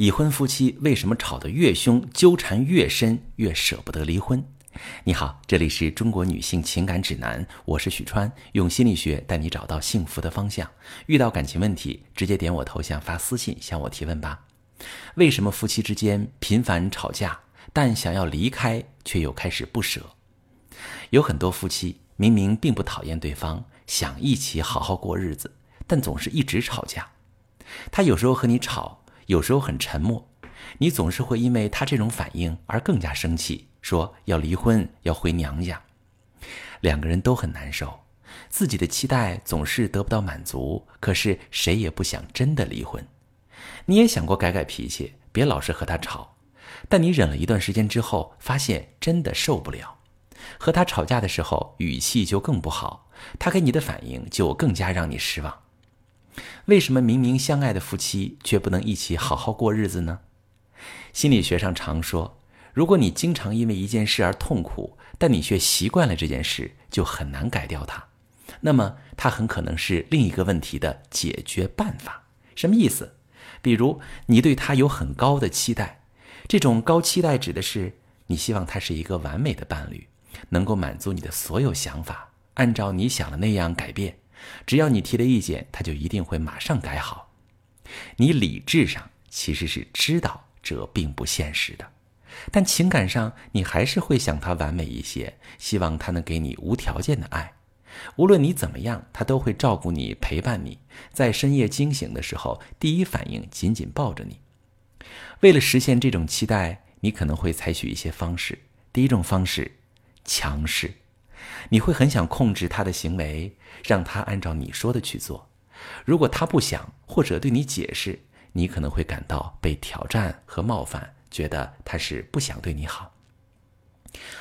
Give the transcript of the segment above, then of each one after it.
已婚夫妻为什么吵得越凶，纠缠越深，越舍不得离婚？你好，这里是中国女性情感指南，我是许川，用心理学带你找到幸福的方向。遇到感情问题，直接点我头像发私信向我提问吧。为什么夫妻之间频繁吵架，但想要离开却又开始不舍？有很多夫妻明明并不讨厌对方，想一起好好过日子，但总是一直吵架。他有时候和你吵。有时候很沉默，你总是会因为他这种反应而更加生气，说要离婚，要回娘家。两个人都很难受，自己的期待总是得不到满足，可是谁也不想真的离婚。你也想过改改脾气，别老是和他吵，但你忍了一段时间之后，发现真的受不了。和他吵架的时候，语气就更不好，他给你的反应就更加让你失望。为什么明明相爱的夫妻却不能一起好好过日子呢？心理学上常说，如果你经常因为一件事而痛苦，但你却习惯了这件事，就很难改掉它。那么，它很可能是另一个问题的解决办法。什么意思？比如，你对他有很高的期待，这种高期待指的是你希望他是一个完美的伴侣，能够满足你的所有想法，按照你想的那样改变。只要你提了意见，他就一定会马上改好。你理智上其实是知道这并不现实的，但情感上你还是会想他完美一些，希望他能给你无条件的爱。无论你怎么样，他都会照顾你、陪伴你。在深夜惊醒的时候，第一反应紧紧抱着你。为了实现这种期待，你可能会采取一些方式。第一种方式，强势。你会很想控制他的行为，让他按照你说的去做。如果他不想或者对你解释，你可能会感到被挑战和冒犯，觉得他是不想对你好。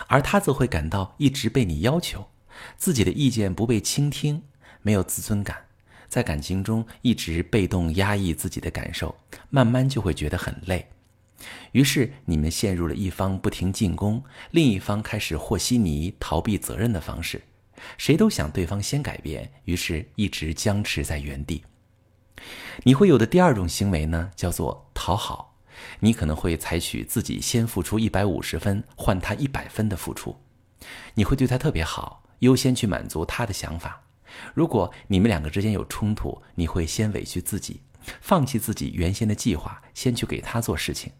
而他则会感到一直被你要求，自己的意见不被倾听，没有自尊感，在感情中一直被动压抑自己的感受，慢慢就会觉得很累。于是你们陷入了一方不停进攻，另一方开始和稀泥、逃避责任的方式，谁都想对方先改变，于是一直僵持在原地。你会有的第二种行为呢，叫做讨好。你可能会采取自己先付出一百五十分换他一百分的付出，你会对他特别好，优先去满足他的想法。如果你们两个之间有冲突，你会先委屈自己，放弃自己原先的计划，先去给他做事情。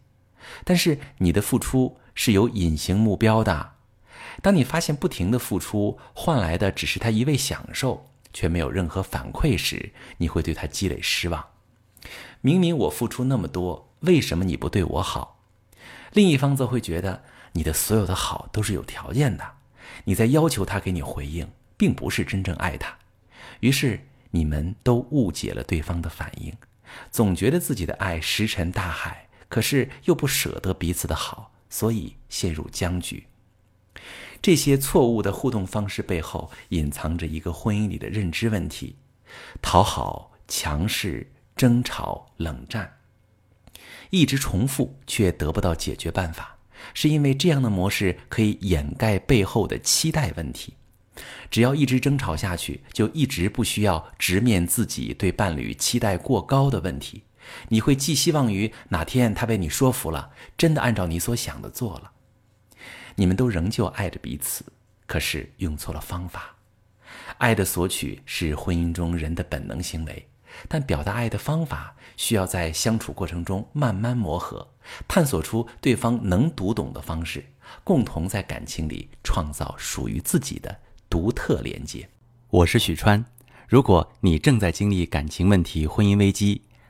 但是你的付出是有隐形目标的，当你发现不停的付出换来的只是他一味享受，却没有任何反馈时，你会对他积累失望。明明我付出那么多，为什么你不对我好？另一方则会觉得你的所有的好都是有条件的，你在要求他给你回应，并不是真正爱他。于是你们都误解了对方的反应，总觉得自己的爱石沉大海。可是又不舍得彼此的好，所以陷入僵局。这些错误的互动方式背后，隐藏着一个婚姻里的认知问题：讨好、强势、争吵、冷战，一直重复却得不到解决办法，是因为这样的模式可以掩盖背后的期待问题。只要一直争吵下去，就一直不需要直面自己对伴侣期待过高的问题。你会寄希望于哪天他被你说服了，真的按照你所想的做了。你们都仍旧爱着彼此，可是用错了方法。爱的索取是婚姻中人的本能行为，但表达爱的方法需要在相处过程中慢慢磨合，探索出对方能读懂的方式，共同在感情里创造属于自己的独特连接。我是许川，如果你正在经历感情问题、婚姻危机，